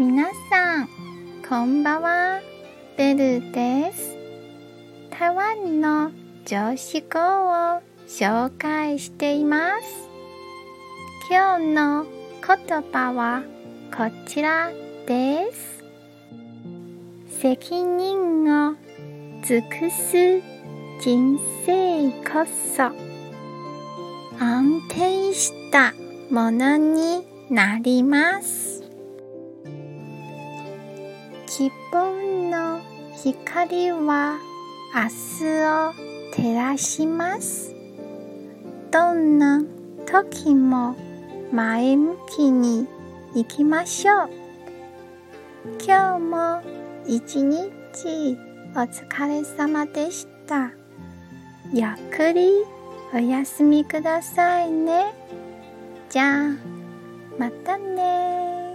皆さん、こんばんは。ベルです。台湾の常識語を紹介しています。今日の言葉はこちらです。責任を尽くす人生こそ安定したものになります。希望の光は明日を照らします。どんな時も前向きに行きましょう。今日も一日お疲れ様でした。ゆっくりお休みくださいね。じゃあ、またね